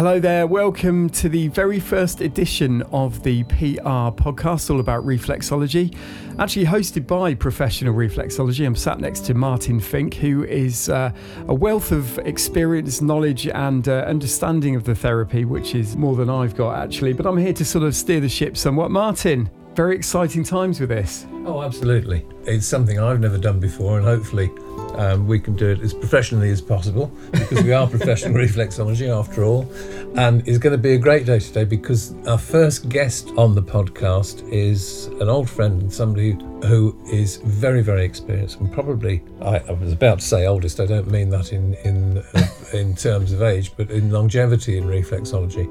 Hello there, welcome to the very first edition of the PR podcast, all about reflexology. Actually, hosted by Professional Reflexology. I'm sat next to Martin Fink, who is uh, a wealth of experience, knowledge, and uh, understanding of the therapy, which is more than I've got actually. But I'm here to sort of steer the ship somewhat. Martin, very exciting times with this. Oh, absolutely. It's something I've never done before, and hopefully um, we can do it as professionally as possible because we are professional reflexology after all. And it's going to be a great day today because our first guest on the podcast is an old friend and somebody who is very, very experienced and probably, I, I was about to say oldest, I don't mean that in, in, in terms of age, but in longevity in reflexology,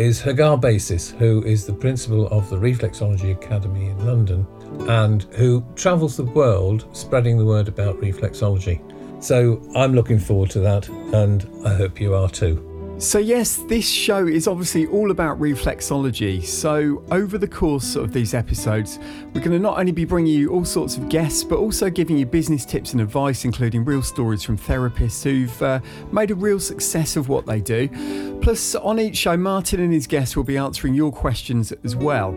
is Hagar Basis, who is the principal of the Reflexology Academy in London and who travels the world spreading the word about reflexology. So I'm looking forward to that, and I hope you are too. So, yes, this show is obviously all about reflexology. So, over the course of these episodes, we're going to not only be bringing you all sorts of guests, but also giving you business tips and advice, including real stories from therapists who've uh, made a real success of what they do. Plus, on each show, Martin and his guests will be answering your questions as well.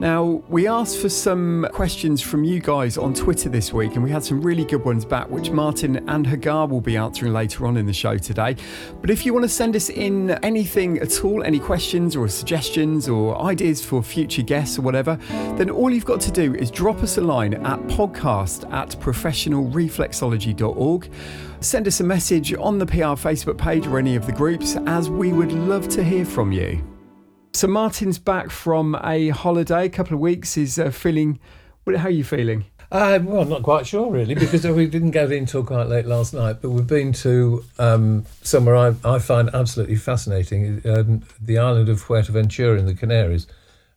Now, we asked for some questions from you guys on Twitter this week, and we had some really good ones back, which Martin and Hagar will be answering later on in the show today. But if you want to send us in, in anything at all, any questions or suggestions or ideas for future guests or whatever, then all you've got to do is drop us a line at podcast at professionalreflexology.org. Send us a message on the PR Facebook page or any of the groups, as we would love to hear from you. So, Martin's back from a holiday, a couple of weeks. Is uh, feeling. How are you feeling? Uh, well, not quite sure really, because we didn't get in until quite late last night. But we've been to um, somewhere I, I, find absolutely fascinating, um, the island of Fuerteventura in the Canaries.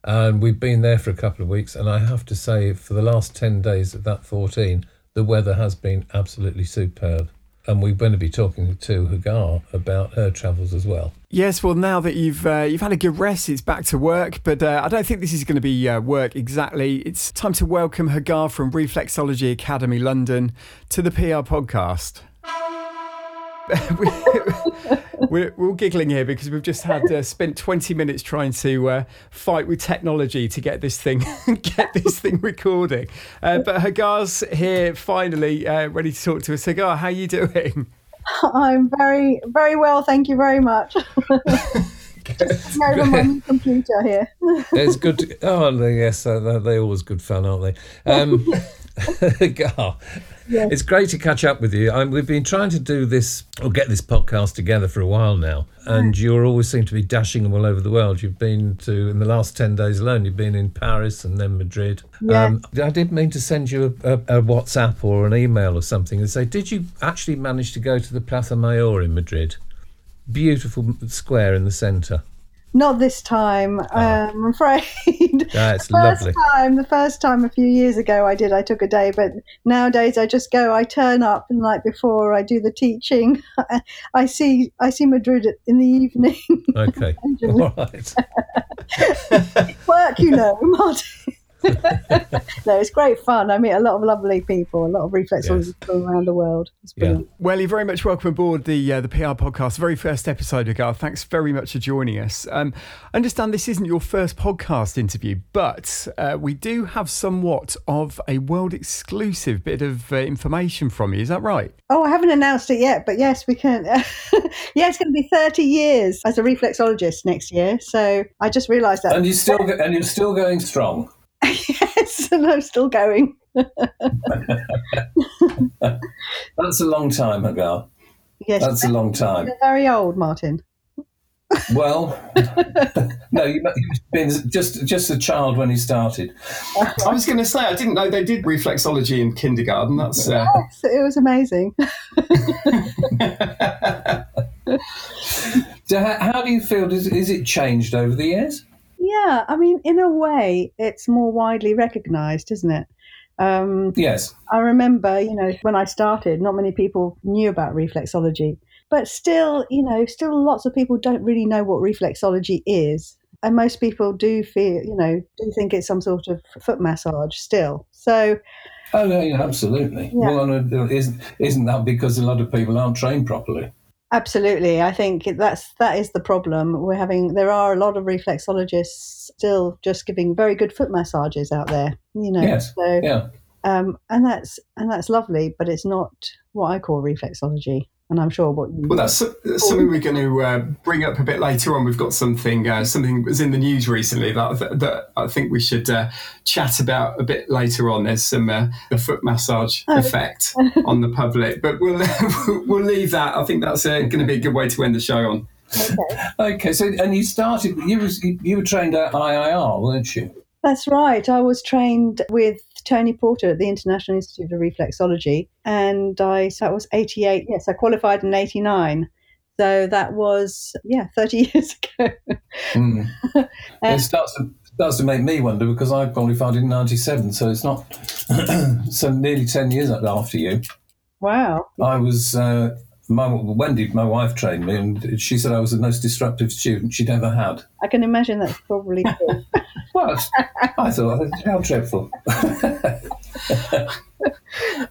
And we've been there for a couple of weeks, and I have to say, for the last ten days of that fourteen, the weather has been absolutely superb and we're going to be talking to Hagar about her travels as well. Yes, well, now that you've uh, you've had a good rest, it's back to work. But uh, I don't think this is going to be uh, work exactly. It's time to welcome Hagar from Reflexology Academy London to the PR podcast. we're, we're all giggling here because we've just had uh, spent 20 minutes trying to uh, fight with technology to get this thing get this thing recording. Uh, but Hagar's here finally, uh, ready to talk to us. Hagar, how are you doing? I'm very, very well. Thank you very much. Just over my computer here. it's good. To, oh, yes, uh, they're always good fun, aren't they? Um, Yes. it's great to catch up with you. we've been trying to do this or get this podcast together for a while now, and you always seem to be dashing all over the world. You've been to in the last ten days alone. You've been in Paris and then Madrid. Yeah. Um, I did mean to send you a, a, a, WhatsApp or an email or something and say, did you actually manage to go to the Plaza Mayor in Madrid? Beautiful square in the centre. Not this time, oh. um, I'm afraid. That's the first lovely. time, the first time a few years ago I did, I took a day, but nowadays I just go, I turn up the night before I do the teaching, I see, I see Madrid in the evening. Okay. All right. Work, you know, Martin. No, it's great fun. I meet a lot of lovely people, a lot of reflexologists yes. from around the world. Yeah. Well, you're very much welcome aboard the uh, the PR podcast, very first episode, ago. Thanks very much for joining us. Um, I understand this isn't your first podcast interview, but uh, we do have somewhat of a world exclusive bit of uh, information from you. Is that right? Oh, I haven't announced it yet, but yes, we can. yeah, it's going to be 30 years as a reflexologist next year. So I just realised that. And you still and you're still going strong. yes, and I'm still going. That's a long time, Hagar. Yes, that's a long time. You're very old, Martin. Well, no, you've been just just a child when he started. I was going to say I didn't know they did reflexology in kindergarten. That's uh... yes, it was amazing. so, how do you feel? Is, is it changed over the years? Yeah, I mean, in a way, it's more widely recognised, isn't it? Um, yes. I remember, you know, when I started, not many people knew about reflexology, but still, you know, still lots of people don't really know what reflexology is. And most people do feel, you know, do think it's some sort of foot massage still. So, Oh no, yeah, absolutely. Yeah. Well, isn't isn't that because a lot of people aren't trained properly? Absolutely, I think that's that is the problem. We're having there are a lot of reflexologists still just giving very good foot massages out there. You know, Yes. so Yeah. um, and that's and that's lovely, but it's not what I call reflexology. And I'm sure what you Well, that's, that's something we're going to uh, bring up a bit later on. We've got something uh, something that was in the news recently that, that, that I think we should uh, chat about a bit later on. There's some uh, the foot massage Oh. effect on the public, but we'll we'll leave that. I think that's uh, going to be a good way to end the show on. okay. Okay. So, and you started. You was you were trained at IIR, weren't you? That's right. I was trained with Tony Porter at the International Institute of Reflexology, and I so I was 88. Yes, I qualified in 89. So that was yeah, 30 years ago. Mm. Uh, it starts to, starts to make me wonder because I qualified in '97, so it's not so nearly ten years after you. Wow. I was. Uh, my, Wendy, my wife, trained me, and she said I was the most disruptive student she'd ever had. I can imagine that's probably true. Well, I thought, how dreadful.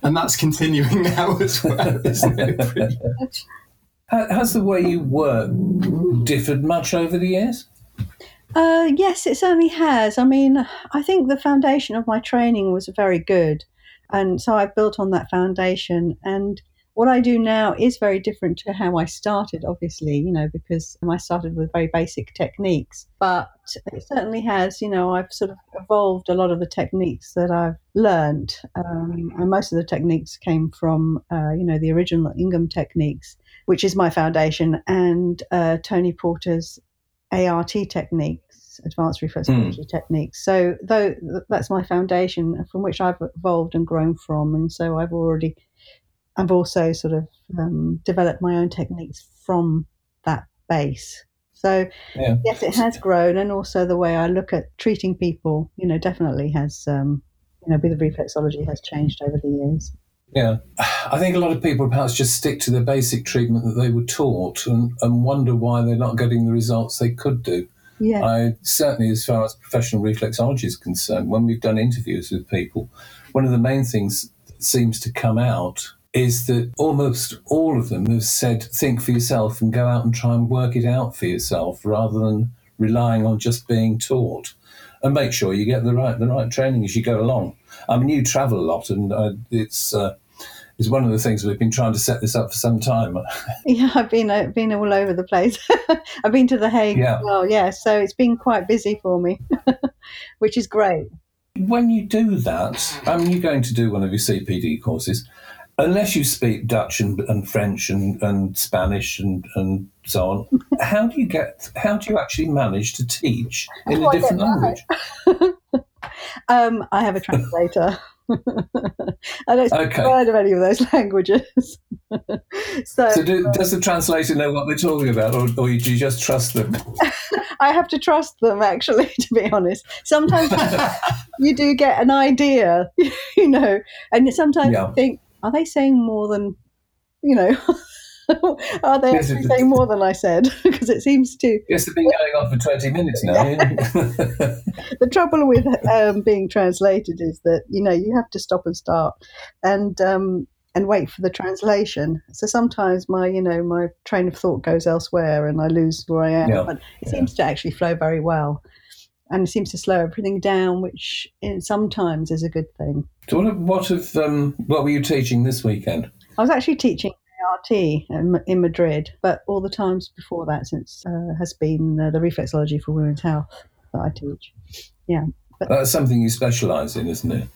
And that's continuing now as well, isn't it? Pretty much. Ha- Has the way you work differed much over the years? Uh, yes, it certainly has. I mean, I think the foundation of my training was very good. And so I've built on that foundation. And what I do now is very different to how I started, obviously, you know, because I started with very basic techniques. But it certainly has, you know, I've sort of evolved a lot of the techniques that I've learned. Um, and most of the techniques came from, uh, you know, the original Ingham techniques, which is my foundation, and uh, Tony Porter's ART techniques, advanced reflexology techniques. So, though that's my foundation from which I've evolved and grown from, and so I've already, I've also sort of um, developed my own techniques from that base. So, Yeah. yes, it has grown, and also the way I look at treating people, you know, definitely has, um, you know, with the reflexology has changed over the years. Yeah. I think a lot of people perhaps just stick to the basic treatment that they were taught and, and wonder why they're not getting the results they could do. Yeah, I certainly, as far as professional reflexology is concerned, when we've done interviews with people, one of the main things that seems to come out is that almost all of them have said, think for yourself and go out and try and work it out for yourself rather than relying on just being taught. And make sure you get the right the right training as you go along. I mean, you travel a lot, and uh, it's uh, it's one of the things we've been trying to set this up for some time. yeah, I've been uh, been all over the place. I've been to the Hague Yeah. as well, yeah. So it's been quite busy for me, which is great. when you do that, I mean, you're going to do one of your CPD courses, unless you speak Dutch and, and French and, and Spanish and, and so on. how do you get? How do you actually manage to teach in How a different language? Um, I have a translator. I don't speak Okay. a word of any of those languages. so So, do, does the translator know what they're talking about, or, or do you just trust them? I have to trust them, actually, to be honest. Sometimes you do get an idea, you know, and sometimes Yeah. you think, are they saying more than, you know, are they Yes, saying more than I said? because it seems to. Yes, they've been going on for 20 minutes now. The trouble with um, being translated is that you know you have to stop and start, and um, and wait for the translation. So sometimes my you know my train of thought goes elsewhere, and I lose where I am. Yeah, But it yeah. seems to actually flow very well, and it seems to slow everything down, which sometimes is a good thing. so what, what, of, um, what were you teaching this weekend? I was actually teaching ART in, in Madrid, but all the times before that, since uh, has been uh, the reflexology for women's health that I teach. Yeah. That's something you specialise in, isn't it?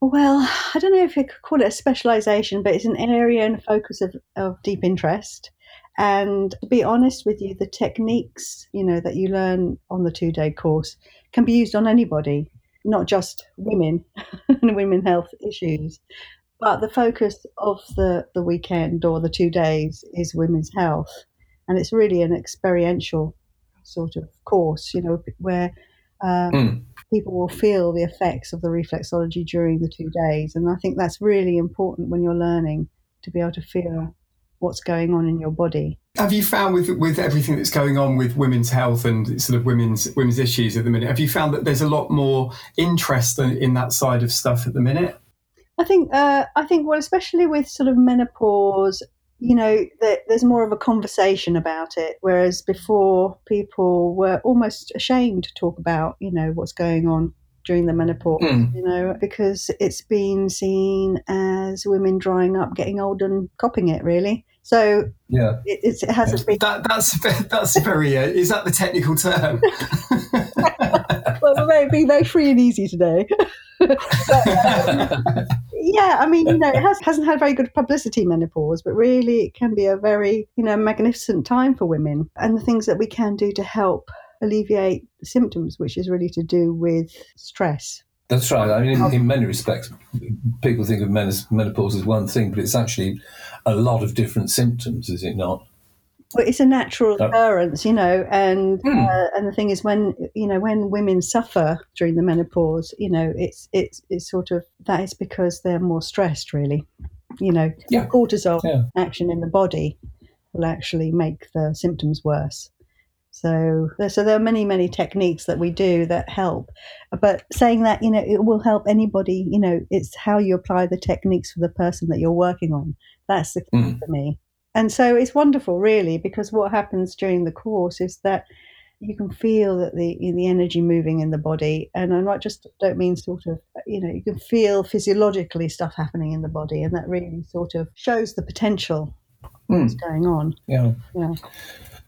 Well, I don't know if you could call it a specialization, but it's an area and focus of, of deep interest. And to be honest with you, the techniques, you know, that you learn on the two day course can be used on anybody, not just women and women health issues. But the focus of the, the weekend or the two days is women's health. And it's really an experiential sort of course, you know, where um, Mm. people will feel the effects of the reflexology during the two days. And I think that's really important when you're learning to be able to feel what's going on in your body. Have you found with with everything that's going on with women's health and sort of women's women's issues at the minute, have you found that there's a lot more interest in, in that side of stuff at the minute? I think, uh, I think, well, especially with sort of menopause, you know, that there's more of a conversation about it, whereas before people were almost ashamed to talk about, you know, what's going on during the menopause, Mm. you know, because it's been seen as women drying up, getting old, and copping it, really. So Yeah. it, it's, it hasn't been. That, that's that's very. Uh, is that the technical term? Well, we're being very free and easy today. But, um, yeah, I mean, you know, it has, hasn't had very good publicity, menopause, but really it can be a very, you know, magnificent time for women. And the things that we can do to help alleviate symptoms, which is really to do with stress. That's right. I mean, in, in many respects, people think of menopause as one thing, but it's actually a lot of different symptoms, is it not? Well, it's a natural Uh, occurrence, you know, and Hmm. uh, and the thing is, when you know when women suffer during the menopause, you know, it's it's it's sort of that is because they're more stressed, really. You know, Yeah. cortisol Yeah. action in the body will actually make the symptoms worse. So, so there are many, many techniques that we do that help. But saying that, you know, it will help anybody. You know, it's how you apply the techniques for the person that you're working on. That's the key Mm. for me. And so it's wonderful, really, because what happens during the course is that you can feel that the the energy moving in the body, and I not just don't mean sort of, you know, you can feel physiologically stuff happening in the body, and that really sort of shows the potential Hmm. that's going on. Yeah. Yeah.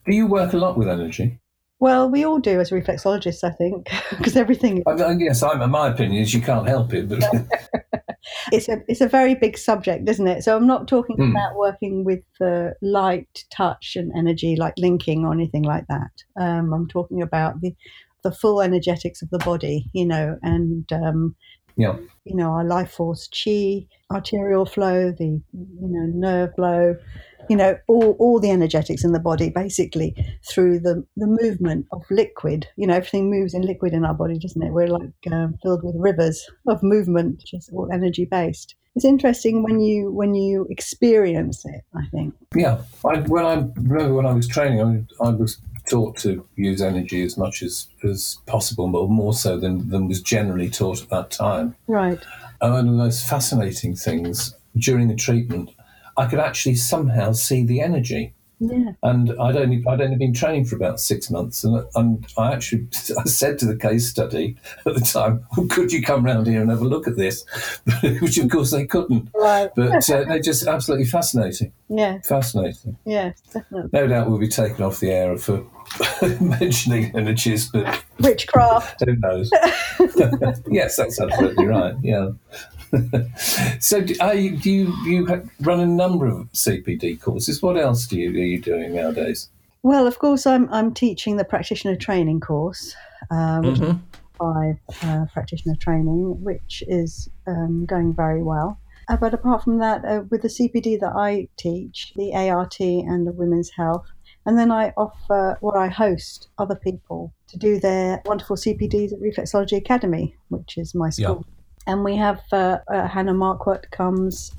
Do you work a lot with energy? Well, we all do as reflexologists, I think, because everything guess I'm, my opinion is you can't help it, but it's a it's a very big subject, isn't it? So I'm not talking Hmm. about working with the light, touch, and energy like linking or anything like that. Um, I'm talking about the the full energetics of the body, you know, and um, yeah. you know our life force, chi, arterial flow, the you know nerve flow, you know all all the energetics in the body basically through the the movement of liquid. You know everything moves in liquid in our body, doesn't it? We're like um, filled with rivers of movement, which is all energy based. It's interesting when you when you experience it. I think. Yeah, I, when I remember when I was training, I, I was taught to use energy as much as, as possible, but more so than, than was generally taught at that time. Right. And one of the most fascinating things during the treatment, I could actually somehow see the energy. Yeah. And I'd only I'd only been training for about six months, and, and I actually I said to the case study at the time, well, "Could you come round here and have a look at this?" Which of course they couldn't. Right. But uh, they're just absolutely fascinating, Yeah. fascinating. Yeah. Definitely. No doubt we'll be taken off the air for mentioning energies, but Witchcraft. who knows? yes, that's absolutely right. Yeah. so, do, are you, do you you run a number of CPD courses? What else do you are you doing nowadays? Well, of course, I'm I'm teaching the practitioner training course, um, which is five uh, practitioner training, which is um, going very well. Uh, but apart from that, uh, with the CPD that I teach, the ART and the women's health, and then I offer or I host other people to do their wonderful CPDs at Reflexology Academy, which is my school. And we have uh, uh, Hanne Marquardt comes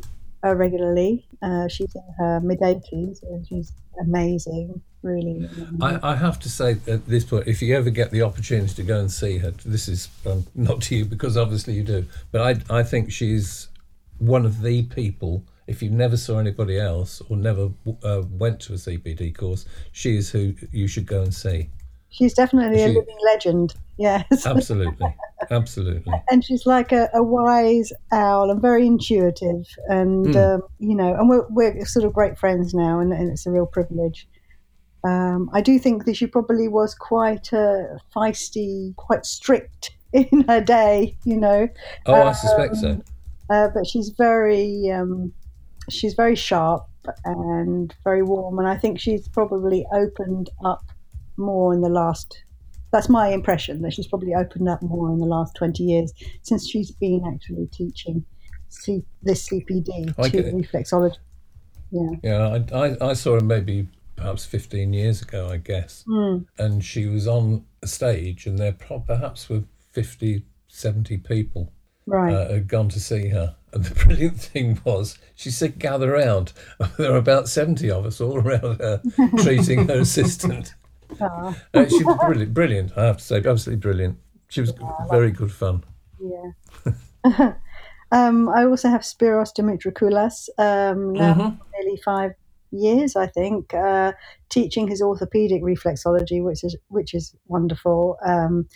uh, regularly. Uh, she's in her mid 80s and she's amazing, really. I, I have to say at this point, if you ever get the opportunity to go and see her, this is um, not to you because obviously you do, but I, I think she's one of the people. If you never saw anybody else or never uh, went to a CPD course, she is who you should go and see. She's definitely a living legend, yes. Absolutely, absolutely. and she's like a, a wise owl and very intuitive and Hmm. um, you know and we're, we're sort of great friends now and, and it's a real privilege um, i do think that she probably was quite uh, feisty quite strict in her day you know Oh, I suspect so. Um, uh, but she's very um, she's very sharp and very warm and i think she's probably opened up more in the last that's my impression that she's probably opened up more in the last 20 years since she's been actually teaching C- this cpd I to reflexology yeah Yeah, I, I, I saw her maybe perhaps 15 years ago, I guess. Mm. And she was on a stage, and there perhaps were 50, 70 people right uh, had gone to see her. And the brilliant thing was, she said, gather round. There were about 70 of us all around her, treating her assistant. Ah, Uh, she was brilliant, brilliant, I have to say, absolutely brilliant. She was very good fun. yeah um, i also have spiros dimitrakoulas um, now Mhm. nearly five years, I think, uh, teaching his orthopedic reflexology, which is which is wonderful. Um,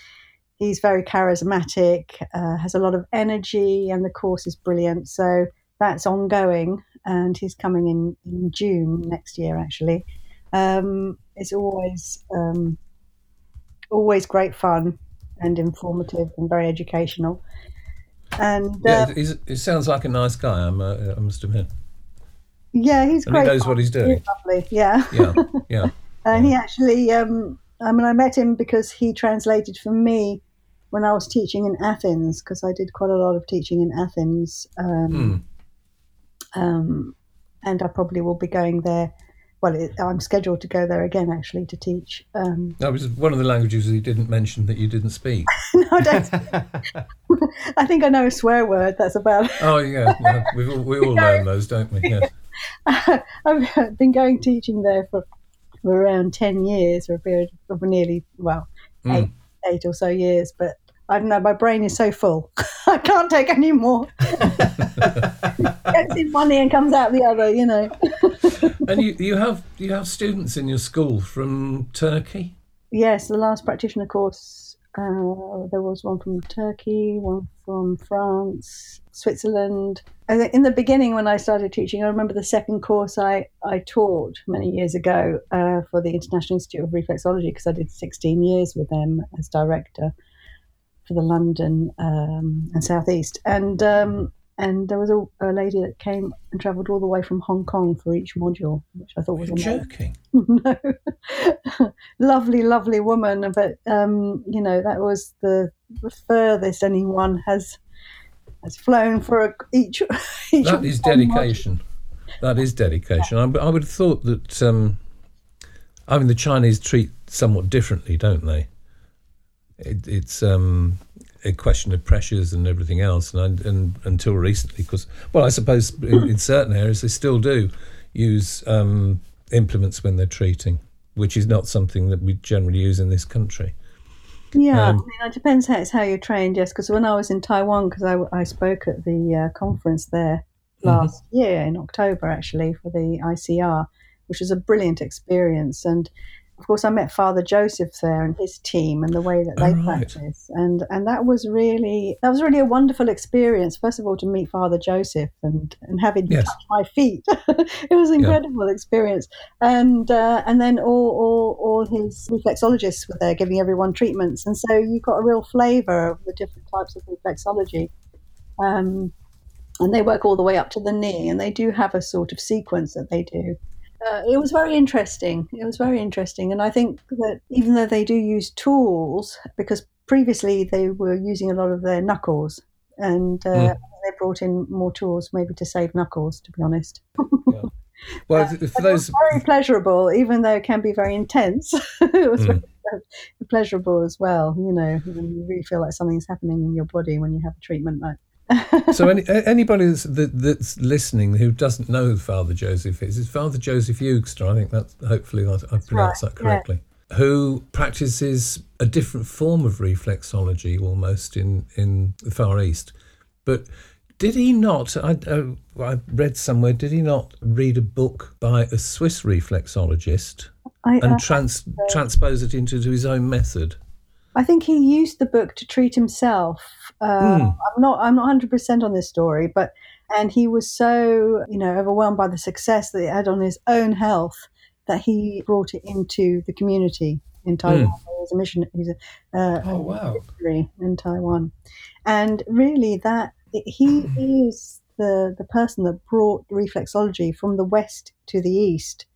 he's very charismatic, uh, has a lot of energy, and the course is brilliant. So that's ongoing, and he's coming in in June next year. Actually, um, it's always um, always great fun and informative and very educational. And Yeah, uh, he's, he sounds like a nice guy. I'm, uh, I must admit. yeah, he's And he great. knows what he's doing. He's lovely. Yeah. Yeah, yeah. And he actually, um, I mean, I met him because he translated for me when I was teaching in Athens, because I did quite a lot of teaching in Athens. Um, um, and I probably will be going there. Well, it, I'm scheduled to go there again, actually, to teach. Um, That was one of the languages he didn't mention that you didn't speak. no, I don't. I think I know a swear word. That's about. Oh yeah, yeah. We've all, we all learn those, don't we? Yes. I've been going teaching there for, for around 10 years, or a period of nearly, well, Mm. eight, eight or so years. But I don't know, my brain is so full. I can't take any more. Gets in one ear and comes out the other, you know. And you, you have you have students in your school from Turkey. Yes, the last practitioner course, uh, there was one from Turkey, one from France, Switzerland. In the beginning, when I started teaching, I remember the second course I, I taught many years ago uh, for the International Institute of Reflexology, because I did 16 years with them as director for the London um, and Southeast. And um, and there was a, a lady that came and travelled all the way from Hong Kong for each module, which I thought was joking. no, lovely, lovely woman. But um, you know, that was the, the furthest anyone has has flown for a, each. each That is dedication. That is dedication. I, I would have thought that. Um, I mean, the Chinese treat somewhat differently, don't they? It, it's um, a question of pressures and everything else, and, I, and until recently, because well, I suppose in, in certain areas they still do use um, implements when they're treating, which is not something that we generally use in this country. Yeah, Um, I mean, it depends how it's how you're trained. Yes, because when I was in Taiwan, because I, I spoke at the uh, conference there last year in October, actually for the ICR, which was a brilliant experience. And of course, I met Father Joseph there and his team and the way that they Oh, right. practice, and and that was really that was really a wonderful experience. First of all, to meet Father Joseph and and have him Yes. touch my feet, it was an incredible experience and uh, and then all, all all his reflexologists were there giving everyone treatments, and so you got a real flavour of the different types of reflexology. Um, and they work all the way up to the knee, and they do have a sort of sequence that they do. Uh, it was very interesting. It was very interesting, and I think that even though they do use tools, because previously they were using a lot of their knuckles, and uh, Mm. they brought in more tools maybe to save knuckles. To be honest. Well, th- for But it was those, very pleasurable, even though it can be very intense. it was Mm. very uh, pleasurable as well. You know, when you really feel like something's happening in your body when you have a treatment like. So any, anybody that's, that, that's listening who doesn't know who Father Joseph is, is Father Joseph Eugster. I think that's hopefully I, I pronounced right, that yeah. correctly. Who practices a different form of reflexology almost in in the Far East, but did he not? I, uh, I read somewhere. Did he not read a book by a Swiss reflexologist I, and uh, trans, transpose it into his own method? I think he used the book to treat himself. Uh, Hmm. I'm not. I'm not 100 percent on this story, but and he was so you know overwhelmed by the success that it had on his own health that he brought it into the community in Taiwan. He was a mission. He's a, uh, Oh, wow. missionary in Taiwan, and really that he is the the person that brought reflexology from the west to the east.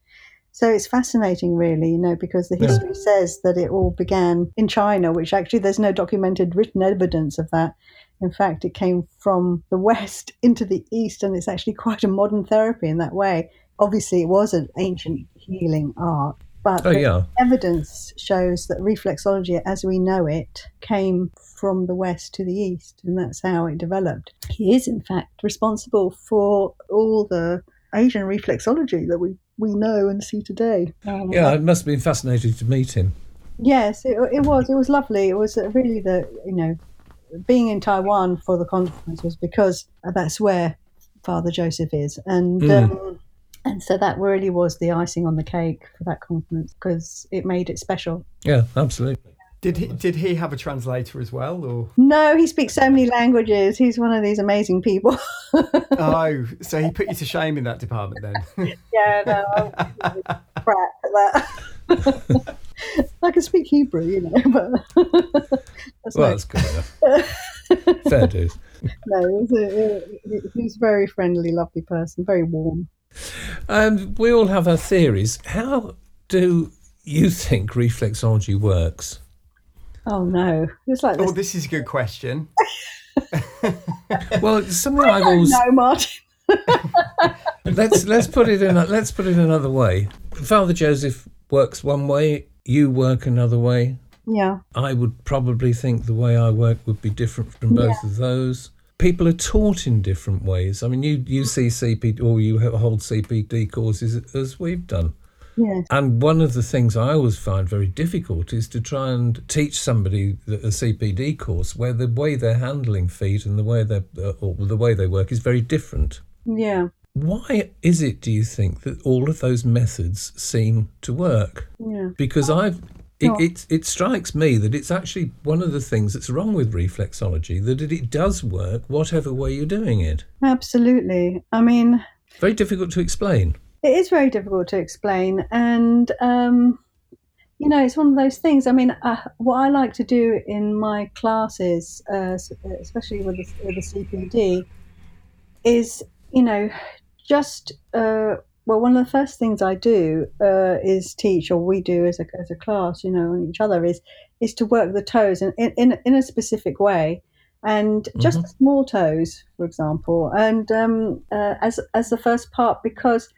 So it's fascinating, really, you know, because the Yeah. history says that it all began in China, which actually there's no documented written evidence of that. In fact, it came from the west into the east, and it's actually quite a modern therapy in that way. Obviously, it was an ancient healing art, but Oh yeah, evidence shows that reflexology as we know it came from the west to the east and that's how it developed he is in fact responsible for all the asian reflexology that we we know and see today Um, yeah. It must have been fascinating to meet him. yes it, it was it was lovely it was uh, really the you know being in taiwan for the conference was because that's where father joseph is and Mm. um, And so that really was the icing on the cake for that conference because it made it special. Yeah, absolutely. Did he did he have a translator as well, or No, he speaks so many languages. He's one of these amazing people. oh, so he put you to shame in that department then? yeah, no, I'm crap at that. I can speak Hebrew, you know, but that's Well, no, that's good enough. Fair dues. no, he's a, he's a very friendly, lovely person, very warm. Um, we all have our theories. How do you think reflexology works? Oh no, it's like oh, this. this is a good question. Well, it's something I've always no, Martin. let's let's put it in a, let's put it another way. Father Joseph works one way, you work another way. Yeah, I would probably think the way I work would be different from both of those. People are taught in different ways. I mean, you you see CPD or you hold CPD courses as we've done. Yeah, And one of the things I always find very difficult is to try and teach somebody a CPD course where the way they're handling feet and the way they uh, or the way they work is very different. yeah, Why is it, do you think, that all of those methods seem to work? yeah. Because I've it, it, it strikes me that it's actually one of the things that's wrong with reflexology that it, it does work whatever way you're doing it. Absolutely. I mean, Very difficult to explain. It is very difficult to explain, and um, you know, it's one of those things. I mean, uh, what I like to do in my classes, uh, especially with the, with the CPD, is you know, just uh, well, one of the first things I do uh, is teach, or we do as a as a class, you know, on each other is is to work the toes in in, in, a specific way. And just the small toes, for example, and um, uh, as as the first part, because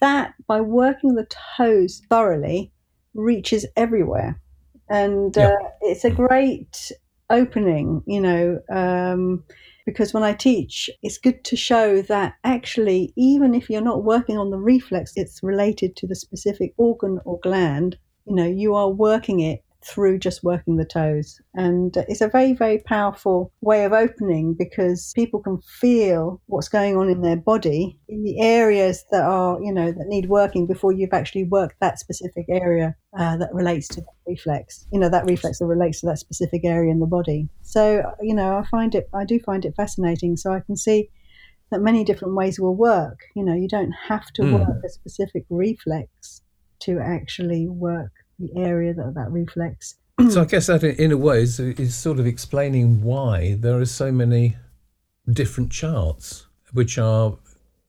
that by working the toes thoroughly reaches everywhere and Yeah. uh, it's a great opening you know um, because when i teach it's good to show that actually even if you're not working on the reflex it's related to the specific organ or gland you know you are working it through just working the toes. And uh, it's a very very powerful way of opening because people can feel what's going on in their body in the areas that are you know that need working before you've actually worked that specific area uh, that relates to that reflex. You know that reflex that relates to that specific area in the body. So you know i find it i do find it fascinating. So i can see that many different ways will work. You know you don't have to Mm. work a specific reflex to actually work the area that that reflex So I guess that, in a way, is, is sort of explaining why there are so many different charts, which are,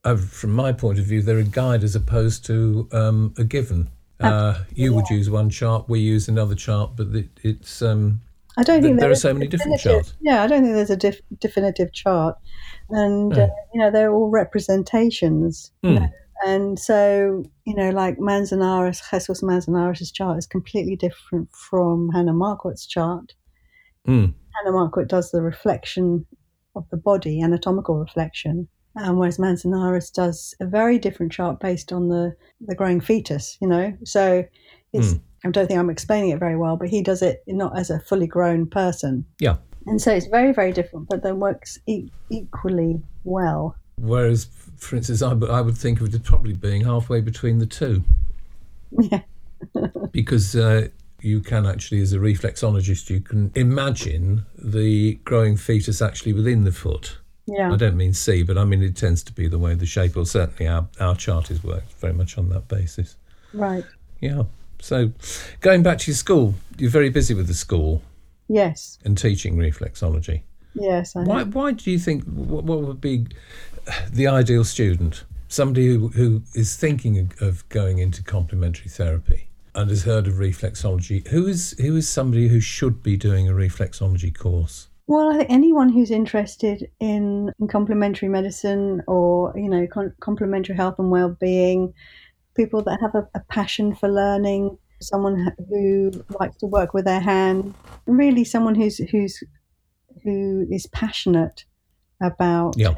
uh, from my point of view, they're a guide as opposed to um, a given. Uh, you would use one chart, we use another chart, but it, it's um, I don't think there are so many different charts. Yeah, I don't think there's a def- definitive chart, and uh, you know they're all representations. you Hmm. know. And so you know, like Manzanares, Jesus Manzanares' chart is completely different from Hanne Marquardt's chart. mm, Hanne Marquardt does the reflection of the body, anatomical reflection, um, whereas Manzanares does a very different chart based on the, the growing fetus, you know. So it's, I don't think I'm explaining it very well, but he does it not as a fully grown person. yeah. And so it's very, very different, but then works e- equally well. Whereas, for instance, I, would- I would think of it as probably being halfway between the two. Yeah. because uh, you can actually, as a reflexologist, you can imagine the growing fetus actually within the foot. Yeah. I don't mean see, but I mean it tends to be the way the shape, or certainly our, our chart is worked very much on that basis. Right. Yeah. So, going back to your school, you're very busy with the school Yes. and teaching reflexology. Yes. I Why, why do you think, what, what would be the ideal student? Somebody who, who is thinking of- of going into complementary therapy and has heard of reflexology. Who is, who is somebody who should be doing a reflexology course? Well, I think anyone who's interested in, in complementary medicine or you know con- complementary health and well-being, people that have a, a passion for learning, someone who likes to work with their hand, really someone who's who's who is passionate about Yeah.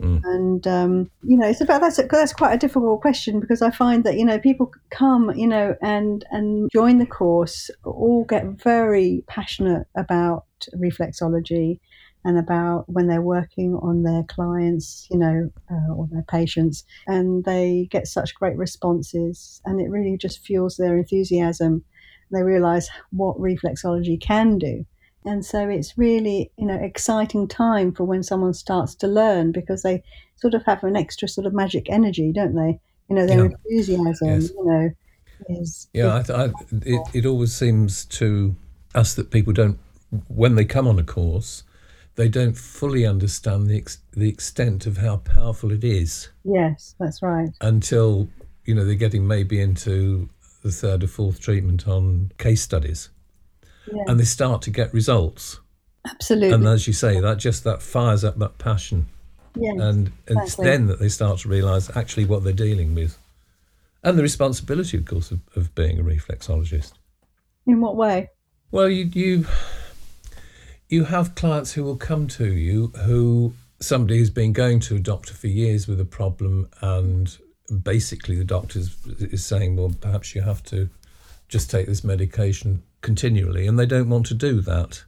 Mm. and um, you know it's about that's that's quite a difficult question because I find that you know people come you know and and join the course all get very passionate about reflexology and about when they're working on their clients, you know, uh, or their patients, and they get such great responses, and it really just fuels their enthusiasm. They realize what reflexology can do. And so it's really, you know, exciting time for when someone starts to learn because they sort of have an extra sort of magic energy, don't they? You know, their Yeah. enthusiasm, Yes. you know, is Yeah, I, I, it, it always seems to us that people don't, when they come on a course, they don't fully understand the ex- the extent of how powerful it is yes, that's right. until you know they're getting maybe into the third or fourth treatment on case studies, Yeah, and they start to get results. absolutely. And as you say, that just that fires up that passion, yes. and it's exactly. then that they start to realise actually what they're dealing with, and the responsibility, of course, of, of being a reflexologist. In what way? Well, you you you have clients who will come to you who somebody has been going to a doctor for years with a problem, and basically the doctor is saying, well, perhaps you have to just take this medication continually, and they don't want to do that.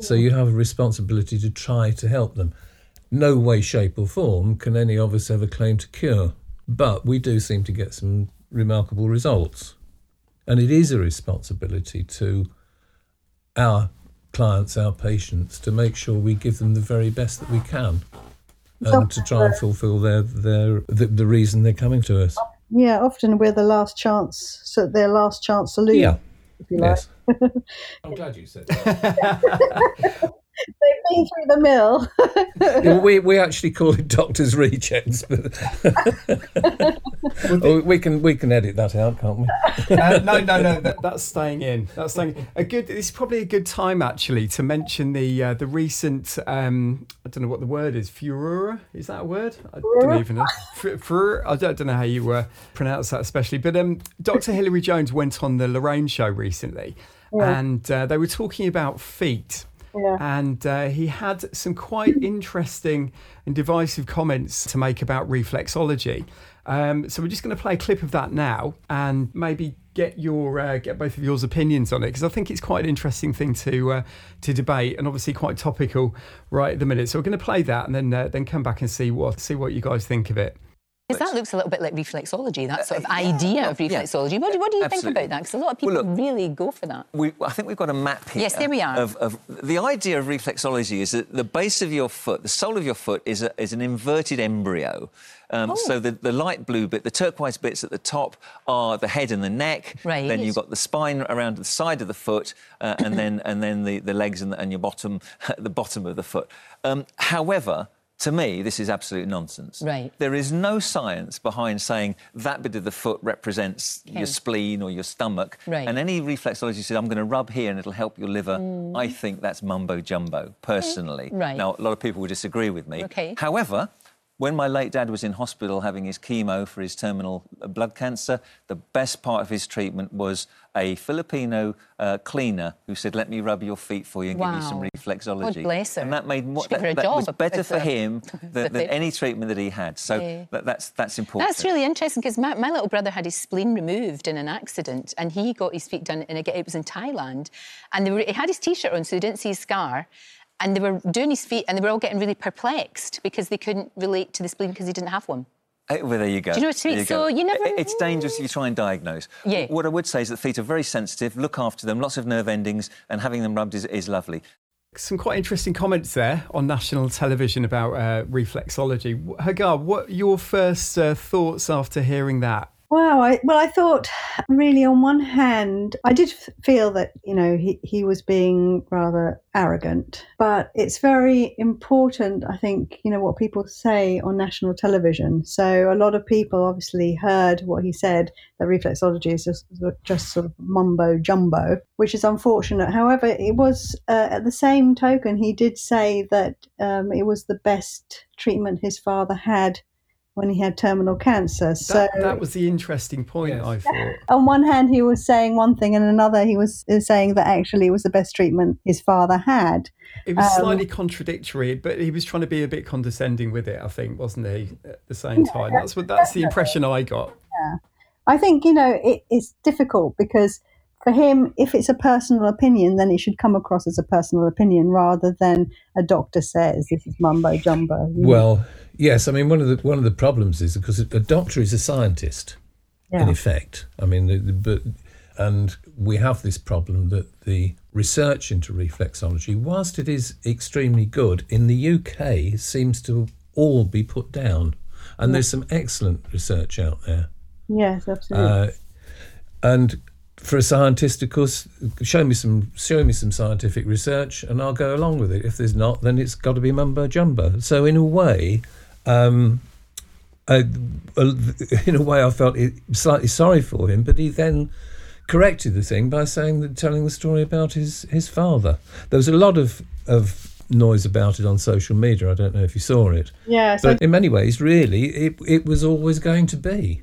So you have a responsibility to try to help them. No way, shape, or form can any of us ever claim to cure, but we do seem to get some remarkable results. And it is a responsibility to our clients, our patients, to make sure we give them the very best that we can, and to try and fulfil their their the, the reason they're coming to us. Yeah, often we're the last chance, so their last chance saloon, Yeah. if you like. Yes. I'm glad you said that. They've been through the mill. Yeah, we we actually call it doctors' rejects, but Oh, we can we can edit that out, can't we? Uh, no, no, no. That, that's staying in. That's staying. A good. This is probably a good time actually to mention the uh, the recent. Um, I don't know what the word is. Furore is that a word? I don't even know. Fu- Furore. I don't, don't know how you uh, pronounce that especially. But um, Dr. Hilary Jones went on the Lorraine show recently, and uh, they were talking about feet. Yeah. And uh, he had some quite interesting and divisive comments to make about reflexology. Um, so we're just going to play a clip of that now, and maybe get your uh, get both of yours opinions on it because I think it's quite an interesting thing to uh, to debate and obviously quite topical right at the minute. So we're going to play that and then uh, then come back and see what see what you guys think of it. Because that looks a little bit like reflexology, that sort of idea of reflexology. What, do- what do you think about that? Because a lot of people Well, look- really go for that. We, I think we've got a map here. Yes, there we are. Of, of the idea of reflexology is that the base of your foot, the sole of your foot, is, a, is an inverted embryo. Um, Oh. So the, the light blue bit, the turquoise bits at the top, are the head and the neck. Right. Then you've got the spine around the side of the foot, uh, and then and then the, the legs and, the, and your bottom, the bottom of the foot. Um, however. To me, this is absolute nonsense. Right. There is no science behind saying that bit of the foot represents Okay. your spleen or your stomach. Right. And any reflexologist says, I'm going to rub here and it'll help your liver. Mm. I think that's mumbo jumbo, personally. Right. Now, a lot of people will disagree with me. Okay. However, when my late dad was in hospital having his chemo for his terminal blood cancer, the best part of his treatment was a Filipino uh, cleaner who said, "Let me rub your feet for you and give you some Wow. reflexology." God bless her. And that made more, that, that was better for him than, than any treatment that he had. So Yeah. that, that's that's important. That's really interesting because my, my little brother had his spleen removed in an accident and he got his feet done, and it was in Thailand. And they were, he had his t shirt on, so they didn't see his scar. And they were doing his feet, and they were all getting really perplexed because they couldn't relate to the spleen because he didn't have one. Eh, Well, there you go. Do you know what I mean? There So go. you never- It's dangerous if you try and diagnose. Yeah. What I would say is that feet are very sensitive. Look after them. Lots of nerve endings, and having them rubbed is, is lovely. Some quite interesting comments there on national television about uh, reflexology. Hagar, what your first uh, thoughts after hearing that? Wow. I, well, I thought really, on one hand, I did feel that you know he, he was being rather arrogant, but it's very important. I think you know what people say on national television. So a lot of people obviously heard what he said that reflexology is just, just sort of mumbo jumbo, which is unfortunate. However, it was uh, at the same token he did say that um, it was the best treatment his father had when he had terminal cancer. So That, that was the interesting point, Yes. I thought. on one hand he was saying one thing and another he was uh, saying that actually it was the best treatment his father had It was Um, slightly contradictory, but he was trying to be a bit condescending with it, I think, wasn't he? At the same time, that's what that's the impression I got. Yeah. i think you know it, it's difficult because for him, if it's a personal opinion, then it should come across as a personal opinion rather than a doctor says this is mumbo jumbo. you know? Well, yes. I mean, one of the one of the problems is because a doctor is a scientist, in effect. I mean, the, the, but and we have this problem that the research into reflexology, whilst it is extremely good, in the UK seems to all be put down. And there's some excellent research out there. yes, absolutely. Uh, and for a scientist, of course, show me some show me some scientific research, and I'll go along with it. If there's not, then it's got to be mumbo jumbo. So in a way, um, I, in a way, I felt slightly sorry for him, but he then corrected the thing by saying that telling the story about his his father. There was a lot of of noise about it on social media. I don't know if you saw it. yeah, so But in many ways, really, it, it was always going to be.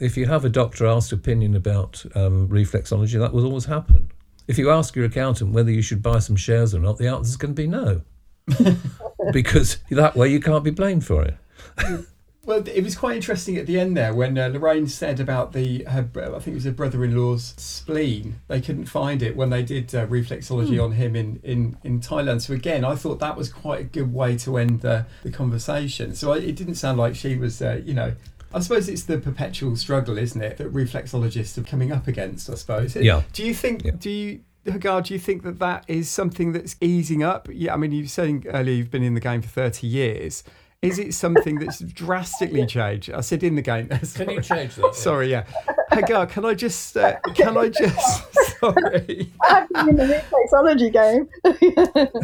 If you have a doctor asked opinion about um, reflexology, that will always happen. If you ask your accountant whether you should buy some shares or not, the answer is going to be no. because that way you can't be blamed for it. Well, it was quite interesting at the end there when uh, Lorraine said about the her, I think it was her brother-in-law's spleen. They couldn't find it when they did uh, reflexology on him in, in, in Thailand. So again, I thought that was quite a good way to end the, the conversation. So I, it didn't sound like she was, uh, you know. I suppose it's the perpetual struggle, isn't it, that reflexologists are coming up against. I suppose. Yeah. Do you think? Yeah. Do you? Hagar, do you think that that is something that's easing up? Yeah, I mean, you were saying earlier you've been in the game for 30 years. Is it something that's drastically changed? I said in the game. Can you change that? Sorry, yeah. Hagar, can I just, uh, can I just, sorry. I've been in the reflexology game.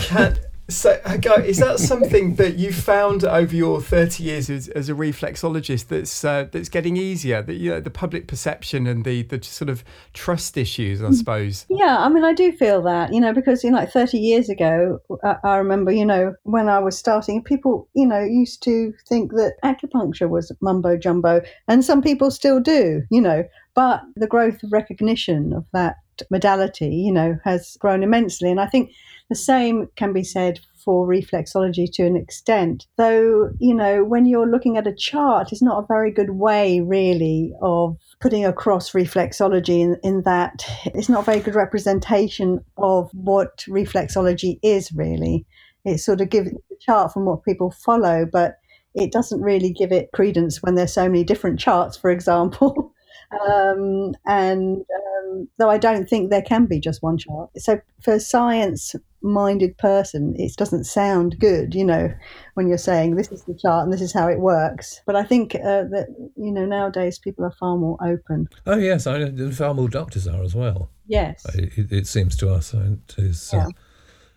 Can, so, uh, Hagar, is that something that you found over your 30 years as, as a reflexologist that's uh, that's getting easier? That you know, the public perception and the, the sort of trust issues, I mm. suppose. Yeah, I mean, I do feel that, you know, because, you know, like 30 years ago, I, I remember, you know, when I was starting, people, you know, used to think that acupuncture was mumbo jumbo, and some people still do, you know, but the growth of recognition of that modality, you know, has grown immensely. And I think the same can be said for reflexology to an extent. Though, you know, when you're looking at a chart, it's not a very good way, really, of putting across reflexology in, in that it's not a very good representation of what reflexology is, really. It sort of gives a chart from what people follow, but it doesn't really give it credence when there's so many different charts, for example. Um, and um, though I don't think there can be just one chart. So for a science minded person, it doesn't sound good, you know, when you're saying this is the chart and this is how it works. But I think uh, that, you know, nowadays people are far more open. Oh, yes, I far more doctors are as well. Yes. It, it seems to us. It's, Yeah. uh,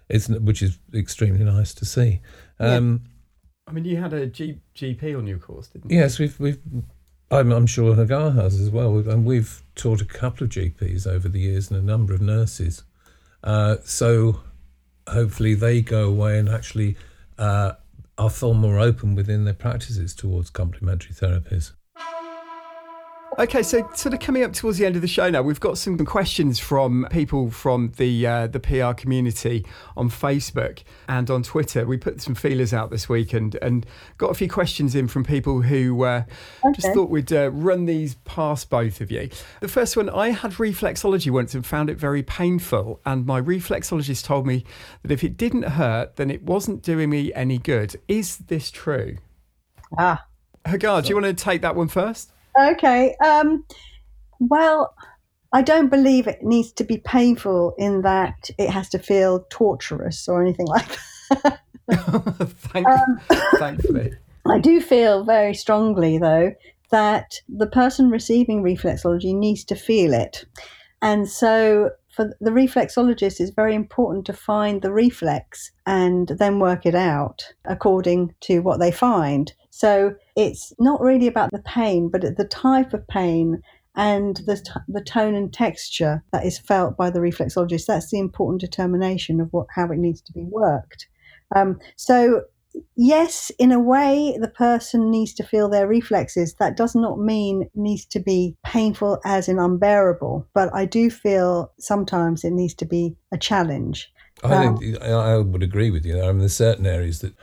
it's, which is extremely nice to see. Um, I mean, you had a G, GP on your course, didn't you? Yes, we've we've. I'm, I'm sure Hagar has as well, and we've taught a couple of GPs over the years and a number of nurses. Uh, so hopefully they go away and actually uh, are far more open within their practices towards complementary therapies. Okay, so sort of coming up towards the end of the show now, we've got some questions from people from the uh, the PR community on Facebook and on Twitter. We put some feelers out this week and and got a few questions in from people who uh, just thought we'd uh, run these past both of you. The first one, I had reflexology once and found it very painful, and my reflexologist told me that if it didn't hurt, then it wasn't doing me any good. Is this true? Ah. Hagar, do you want to take that one first? Okay. Um, well, I don't believe it needs to be painful in that it has to feel torturous or anything like that. Thank, thankfully. I do feel very strongly, though, that the person receiving reflexology needs to feel it. And so for the reflexologist, it's very important to find the reflex and then work it out according to what they find. So it's not really about the pain, but the type of pain and the, t- the tone and texture that is felt by the reflexologist. That's the important determination of what how it needs to be worked. Um, so yes, in a way, the person needs to feel their reflexes. That does not mean needs to be painful as in unbearable, but I do feel sometimes it needs to be a challenge. I think I I would agree with you. I mean, there's certain areas that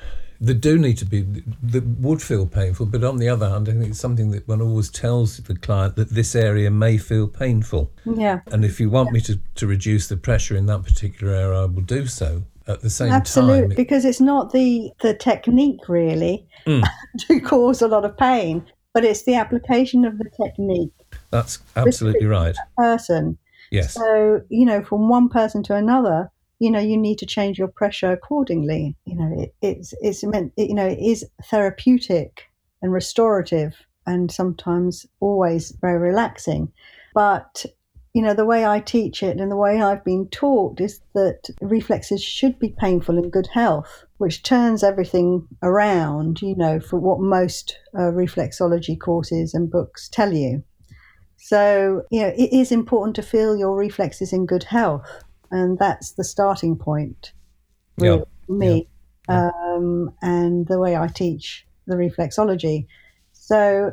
they do need to be that would feel painful but on the other hand i think it's something that one always tells the client that this area may feel painful Yeah. and if you want me to, to reduce the pressure in that particular area i will do so at the same time. Absolutely, time because it's not the the technique really Mm. to cause a lot of pain, but it's the application of the technique that's absolutely right person. yes So you know, from one person to another, you know, you need to change your pressure accordingly. You know, it, it's it's meant it, you know it is therapeutic and restorative, and sometimes always very relaxing, but you know the way I teach it and the way I've been taught is that reflexes should be painful in good health, which turns everything around. You know, for what most uh, reflexology courses and books tell you. So, you know, it is important to feel your reflexes in good health. And that's the starting point, really, Yeah. for me, um, and the way I teach the reflexology. So,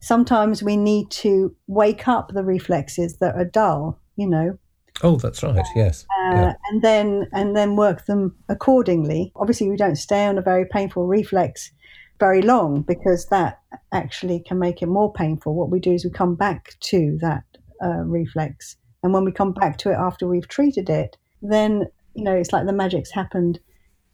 sometimes we need to wake up the reflexes that are dull, you know, oh that's right yes uh, yeah. and then and then work them accordingly. Obviously, we don't stay on a very painful reflex very long because that actually can make it more painful. What we do is we come back to that uh, reflex, and when we come back to it after we've treated it, then you know it's like the magic's happened,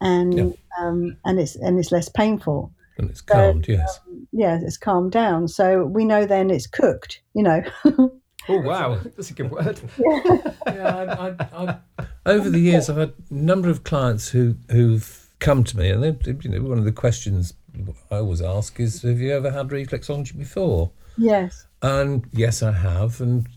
and Yeah. um, and it's and it's less painful. and it's calmed yes Yeah, it's calmed down. So we know then it's cooked. You know. Oh wow, that's a good word. yeah, I, I, I, over the years, I've had a number of clients who who've come to me, and they, you know, one of the questions I always ask is, "Have you ever had reflexology before?" yes. And yes, I have, and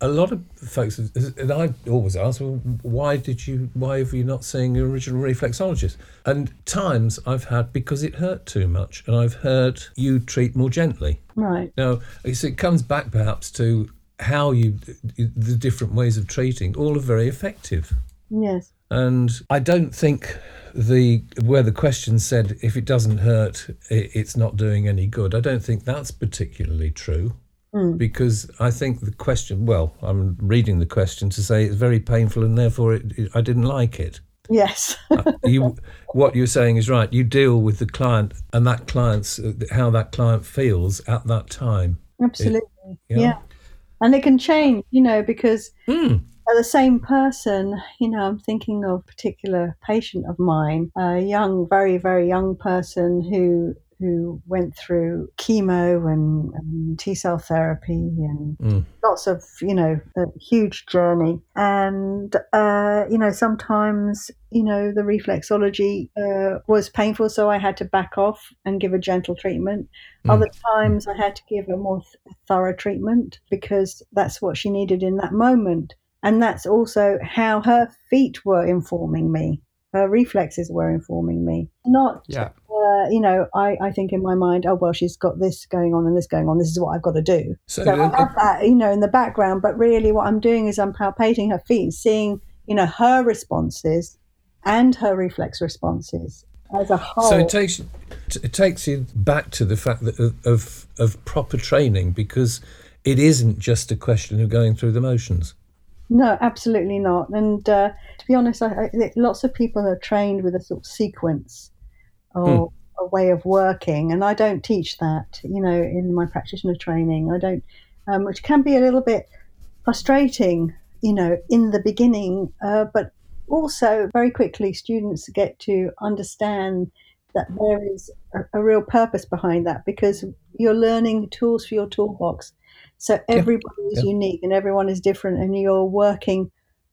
a lot of folks, and I always ask, "Well, why did you? Why have you not seen your original reflexologist?" And times I've had because it hurt too much, and I've heard you treat more gently. Right. Now, it comes back perhaps to how you, the different ways of treating, all are very effective. Yes. And I don't think the where the question said if it doesn't hurt, it's not doing any good. I don't think that's particularly true. Hmm. Because I think the question, well, I'm reading the question to say it's very painful and therefore it, it, I didn't like it. Yes. Uh, you, what you're saying is right. You deal with the client and that client's uh, how that client feels at that time. Absolutely. yeah. yeah. And it can change, you know, because Hmm. are the same person. You know, I'm thinking of a particular patient of mine, a young, very, very young person who who went through chemo and, and T cell therapy and Mm. lots of, you know, a huge journey. And, uh, you know, sometimes, you know, the reflexology uh, was painful, so I had to back off and give a gentle treatment. Mm. Other times I had to give a more th- thorough treatment because that's what she needed in that moment. And that's also how her feet were informing me. Her reflexes were informing me. Not Yeah. Uh, you know, I, I think in my mind, oh, well, she's got this going on and this going on. This is what I've got to do. So, So I uh, have that, you know, in the background. But really, what I'm doing is I'm palpating her feet, seeing, you know, her responses and her reflex responses as a whole. So it takes it takes you back to the fact that of, of of proper training because it isn't just a question of going through the motions. No, absolutely not. And uh, to be honest, I, I, lots of people are trained with a sort of sequence or a way of working, and I don't teach that. You know, in my practitioner training, I don't, um, which can be a little bit frustrating. You know, in the beginning, uh, but also very quickly, students get to understand that there is a, a real purpose behind that because you're learning tools for your toolbox. So everybody is yeah. unique and everyone is different, and you're working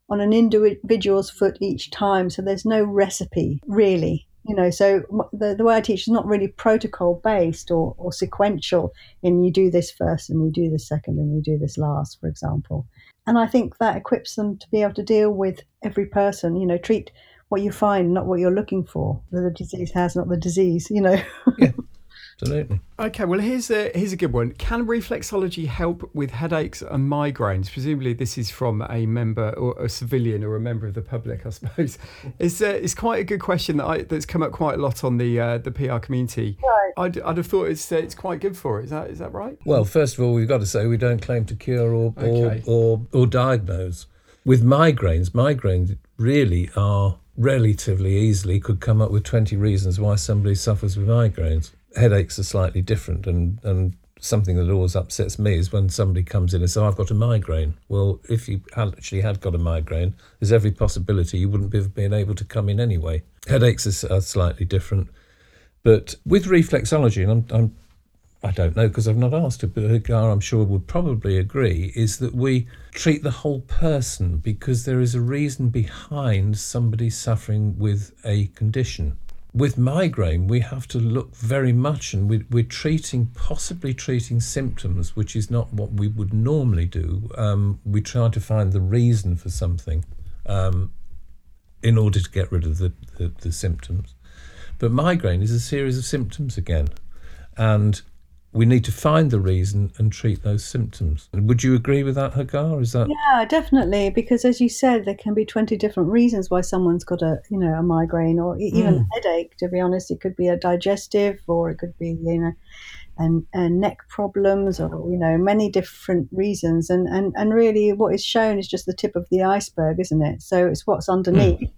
on an individual's foot each time. So there's no recipe really, you know. So the, the way I teach is not really protocol based or, or sequential. In you do this first, and you do this second, and you do this last, for example. And I think that equips them to be able to deal with every person. You know, treat what you find, not what you're looking for. The disease has, not the disease. You know. Absolutely. Okay, well here's a here's a good one. Can reflexology help with headaches and migraines? Presumably, this is from a member or a civilian or a member of the public, I suppose. It's uh, it's quite a good question that I, that's come up quite a lot on the uh, the PR community. Right. I'd, I'd have thought it's uh, it's quite good for it. Is that is that right? Well, first of all, we've got to say we don't claim to cure or or, or, or diagnose. With migraines, migraines really are relatively easily could come up with 20 reasons why somebody suffers with migraines. Headaches are slightly different, and, and something that always upsets me is when somebody comes in and says, oh, I've got a migraine. Well, if you actually had got a migraine, there's every possibility you wouldn't have been able to come in anyway. Headaches are, are slightly different. But with reflexology, and I'm, I'm I don't know because I've not asked her, but Hagar, I'm sure, would probably agree, is that we treat the whole person because there is a reason behind somebody suffering with a condition. With migraine, we have to look very much, and we, we're treating, possibly treating symptoms, which is not what we would normally do. Um, we try to find the reason for something um, in order to get rid of the, the, the symptoms. But migraine is a series of symptoms again. And we need to find the reason and treat those symptoms. Would you agree with that, Hagar? Is that yeah, definitely? Because as you said, there can be twenty different reasons why someone's got a you know a migraine or even mm. headache. To be honest, it could be a digestive, or it could be you know. And, and neck problems or you know many different reasons and, and and really what is shown is just the tip of the iceberg isn't it so it's what's underneath mm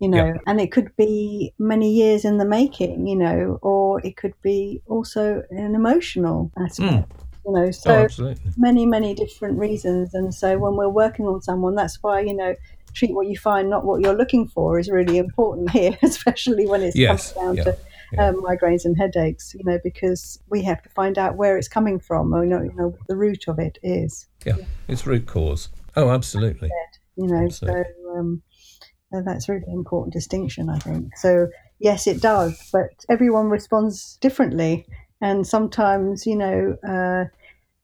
you know, and it could be many years in the making, you know, or it could be also an emotional aspect. Mm. You know, so oh, many, many different reasons. And so when we're working on someone, that's why, you know, treat what you find, not what you're looking for, is really important here, especially when it yes. comes down yeah. to yeah. Um, migraines and headaches, you know, because we have to find out where it's coming from or, you know, you know what the root of it is. Yeah, it's root cause. Oh, absolutely. You know, absolutely. so um, and that's a really important distinction, I think. So, yes, it does, but everyone responds differently. And sometimes, you know, uh,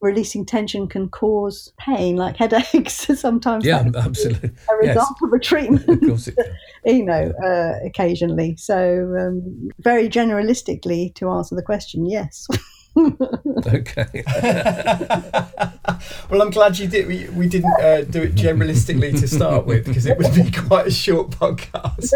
releasing tension can cause pain, like headaches. sometimes, yeah, absolutely, a result yes. of a treatment. of course, it can. you know, uh, occasionally. So, um, very generalistically, to answer the question, yes. Okay. well, I'm glad you did. We, we didn't uh, do it generalistically to start with because it would be quite a short podcast.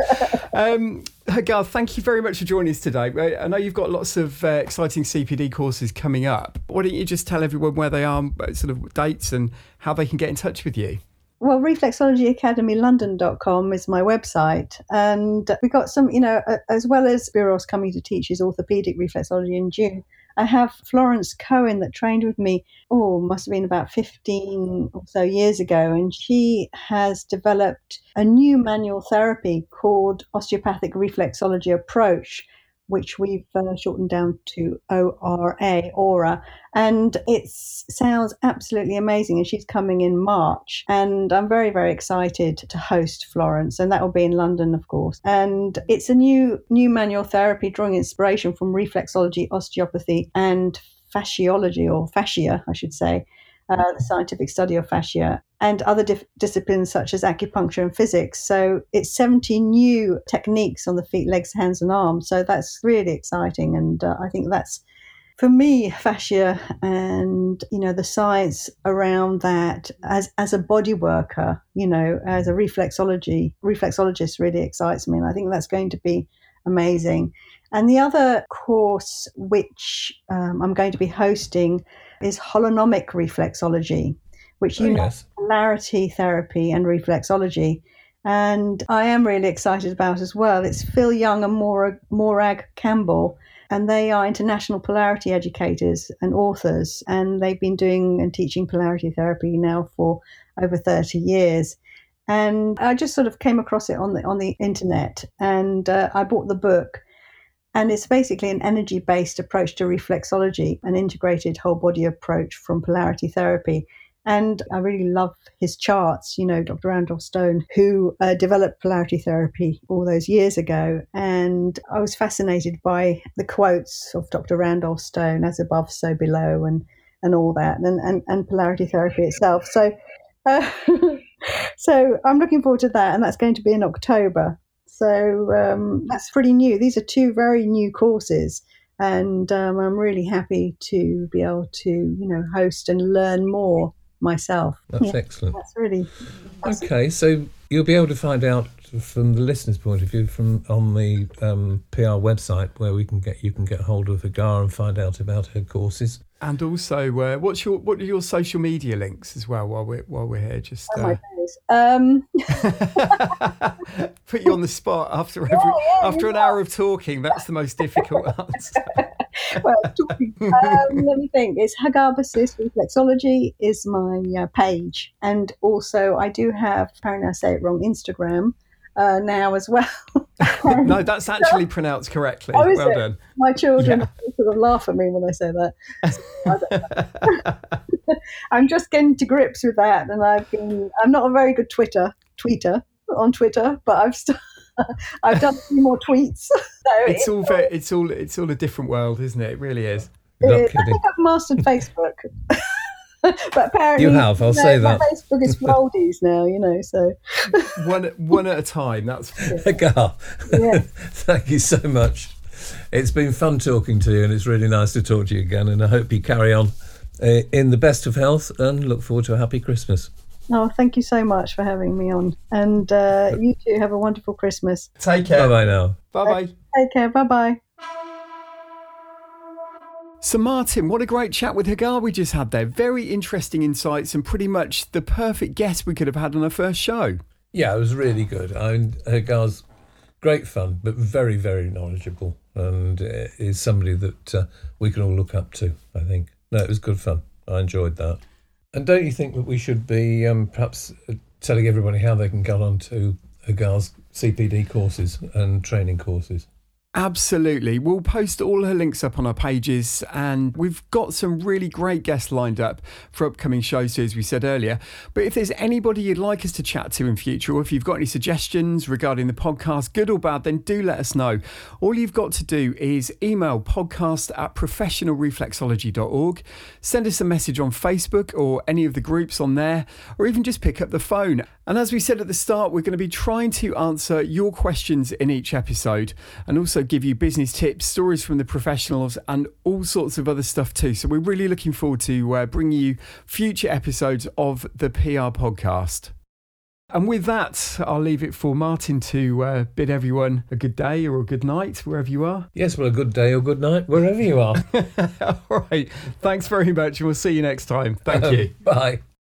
Um, Hagar, thank you very much for joining us today. I know you've got lots of uh, exciting CPD courses coming up. Why don't you just tell everyone where they are, uh, sort of dates, and how they can get in touch with you? Well, reflexologyacademylondon.com is my website. And we've got some, you know, as well as Spiros coming to teach his orthopedic reflexology in June, I have Florence Cohen that trained with me, oh, must have been about 15 or so years ago. And she has developed a new manual therapy called osteopathic reflexology approach which we've uh, shortened down to ORA, Aura. And it sounds absolutely amazing. And she's coming in March. And I'm very, very excited to host Florence. And that will be in London, of course. And it's a new, new manual therapy drawing inspiration from reflexology, osteopathy, and fasciology, or fascia, I should say uh, the scientific study of fascia, and other dif- disciplines such as acupuncture and physics. So it's 70 new techniques on the feet, legs, hands, and arms. So that's really exciting. And uh, I think that's, for me, fascia and, you know, the science around that as, as a body worker, you know, as a reflexology, reflexologist really excites me. And I think that's going to be amazing. And the other course, which um, I'm going to be hosting, is holonomic reflexology, which oh, unites yes. polarity therapy and reflexology. And I am really excited about as well. It's Phil Young and Morag, Morag Campbell, and they are international polarity educators and authors, and they've been doing and teaching polarity therapy now for over 30 years. And I just sort of came across it on the on the internet, and uh, I bought the book and it's basically an energy based approach to reflexology, an integrated whole body approach from polarity therapy. And I really love his charts. You know, Dr. Randolph Stone, who uh, developed polarity therapy all those years ago. And I was fascinated by the quotes of Dr. Randolph Stone, as above, so below, and, and all that, and, and, and polarity therapy itself. So, uh, so I'm looking forward to that. And that's going to be in October. So um, that's pretty new. These are two very new courses, and um, I'm really happy to be able to, you know, host and learn more myself. That's yeah, excellent. That's really that's okay. So you'll be able to find out from the listeners' point of view, from on the um, PR website where we can get you can get hold of Hagar and find out about her courses. And also, uh, what's your what are your social media links as well while we're while we're here? Just Oh uh, my. Um, put you on the spot after every yeah, after an hour of talking. That's the most difficult answer. well, talking- um, let me think. It's Hagar Basis Reflexology is my uh, page, and also I do have. Apparently, I say it wrong. Instagram uh, now as well. no, that's actually pronounced correctly. Oh, well it? done. My children Yeah. sort of laugh at me when I say that. So I I'm just getting to grips with that, and I've been. I'm not a very good Twitter tweeter on Twitter, but I've st- I've done a few more tweets. So It's all very, it's all it's all a different world, isn't it? It really is. I think I've mastered Facebook. but apparently, You have, I'll no, say my that. Facebook is for oldies now, you know. So One one at a time. That's Hagar, Yeah. thank you so much. It's been fun talking to you, and it's really nice to talk to you again. And I hope you carry on uh, in the best of health, and look forward to a happy Christmas. oh, thank you so much for having me on, and uh, you too have a wonderful Christmas. take care. Bye care. bye now. Bye bye. Take care. Bye bye. So, Martin, what a great chat with Hagar we just had there. Very interesting insights and pretty much the perfect guest we could have had on our first show. Yeah, it was really good. I Hagar's great fun, but very, very knowledgeable, and is somebody that uh, we can all look up to. I think. No, it was good fun. I enjoyed that. And don't you think that we should be um, perhaps uh, telling everybody how they can get on to Hagar's CPD courses and training courses? Absolutely. We'll post all her links up on our pages, and we've got some really great guests lined up for upcoming shows, as we said earlier. But if there's anybody you'd like us to chat to in future, or if you've got any suggestions regarding the podcast, good or bad, then do let us know. All you've got to do is email podcast at professionalreflexology.org, send us a message on Facebook or any of the groups on there, or even just pick up the phone. And as we said at the start, we're going to be trying to answer your questions in each episode and also give you business tips, stories from the professionals, and all sorts of other stuff too. So we're really looking forward to uh, bringing you future episodes of the PR podcast. And with that, I'll leave it for Martin to uh, bid everyone a good day or a good night, wherever you are. Yes, well, a good day or good night, wherever you are. All right. Thanks very much. and We'll see you next time. Thank you. Bye.